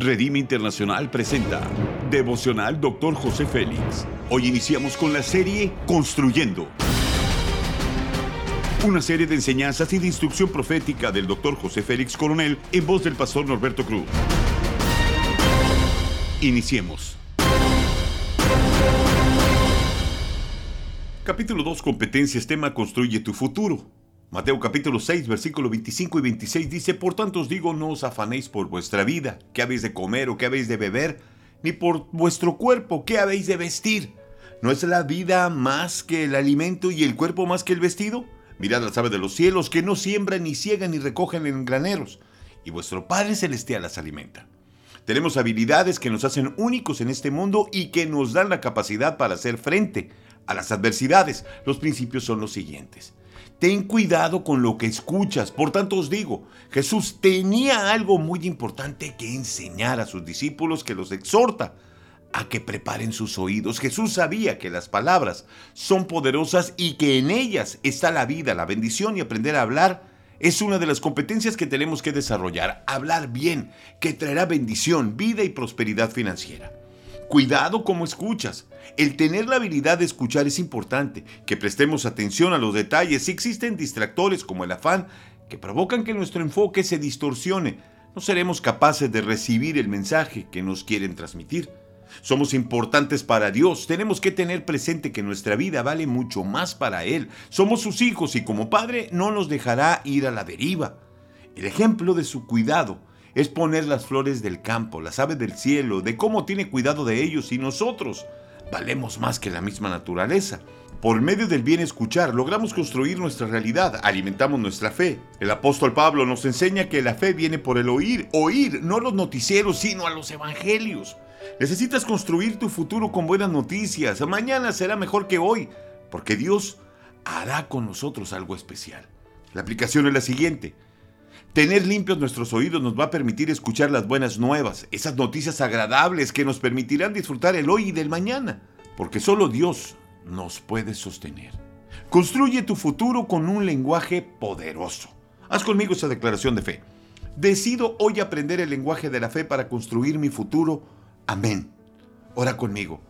Redime Internacional presenta Devocional Dr. José Félix. Hoy iniciamos con la serie Construyendo. Una serie de enseñanzas y de instrucción profética del Dr. José Félix Coronel en voz del pastor Norberto Cruz. Iniciemos. Capítulo 2 Competencias tema Construye tu futuro. Mateo capítulo 6, versículo 25 y 26 dice, Por tanto os digo, no os afanéis por vuestra vida, qué habéis de comer o qué habéis de beber, ni por vuestro cuerpo, qué habéis de vestir. ¿No es la vida más que el alimento y el cuerpo más que el vestido? Mirad las aves de los cielos, que no siembran, ni ciegan, ni recogen en graneros, y vuestro Padre Celestial las alimenta. Tenemos habilidades que nos hacen únicos en este mundo y que nos dan la capacidad para hacer frente a las adversidades. Los principios son los siguientes. Ten cuidado con lo que escuchas. Por tanto os digo, Jesús tenía algo muy importante que enseñar a sus discípulos que los exhorta a que preparen sus oídos. Jesús sabía que las palabras son poderosas y que en ellas está la vida, la bendición y aprender a hablar es una de las competencias que tenemos que desarrollar. Hablar bien, que traerá bendición, vida y prosperidad financiera. Cuidado como escuchas. El tener la habilidad de escuchar es importante, que prestemos atención a los detalles. Si existen distractores como el afán, que provocan que nuestro enfoque se distorsione, no seremos capaces de recibir el mensaje que nos quieren transmitir. Somos importantes para Dios, tenemos que tener presente que nuestra vida vale mucho más para Él. Somos sus hijos y como Padre no nos dejará ir a la deriva. El ejemplo de su cuidado es poner las flores del campo, las aves del cielo, de cómo tiene cuidado de ellos y nosotros. Valemos más que la misma naturaleza. Por medio del bien escuchar logramos construir nuestra realidad, alimentamos nuestra fe. El apóstol Pablo nos enseña que la fe viene por el oír, oír no los noticieros, sino a los evangelios. Necesitas construir tu futuro con buenas noticias. Mañana será mejor que hoy, porque Dios hará con nosotros algo especial. La aplicación es la siguiente. Tener limpios nuestros oídos nos va a permitir escuchar las buenas nuevas, esas noticias agradables que nos permitirán disfrutar el hoy y del mañana, porque solo Dios nos puede sostener. Construye tu futuro con un lenguaje poderoso. Haz conmigo esa declaración de fe. Decido hoy aprender el lenguaje de la fe para construir mi futuro. Amén. Ora conmigo.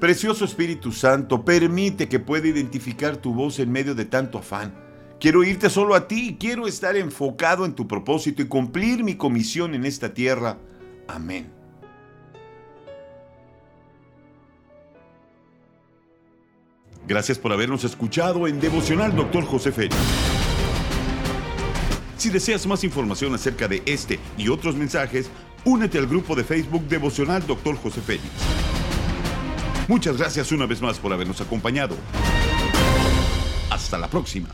Precioso Espíritu Santo, permite que pueda identificar tu voz en medio de tanto afán Quiero irte solo a ti, quiero estar enfocado en tu propósito y cumplir mi comisión en esta tierra. Amén. Gracias por habernos escuchado en Devocional Dr. José Félix. Si deseas más información acerca de este y otros mensajes, únete al grupo de Facebook Devocional Dr. José Félix. Muchas gracias una vez más por habernos acompañado. Hasta la próxima.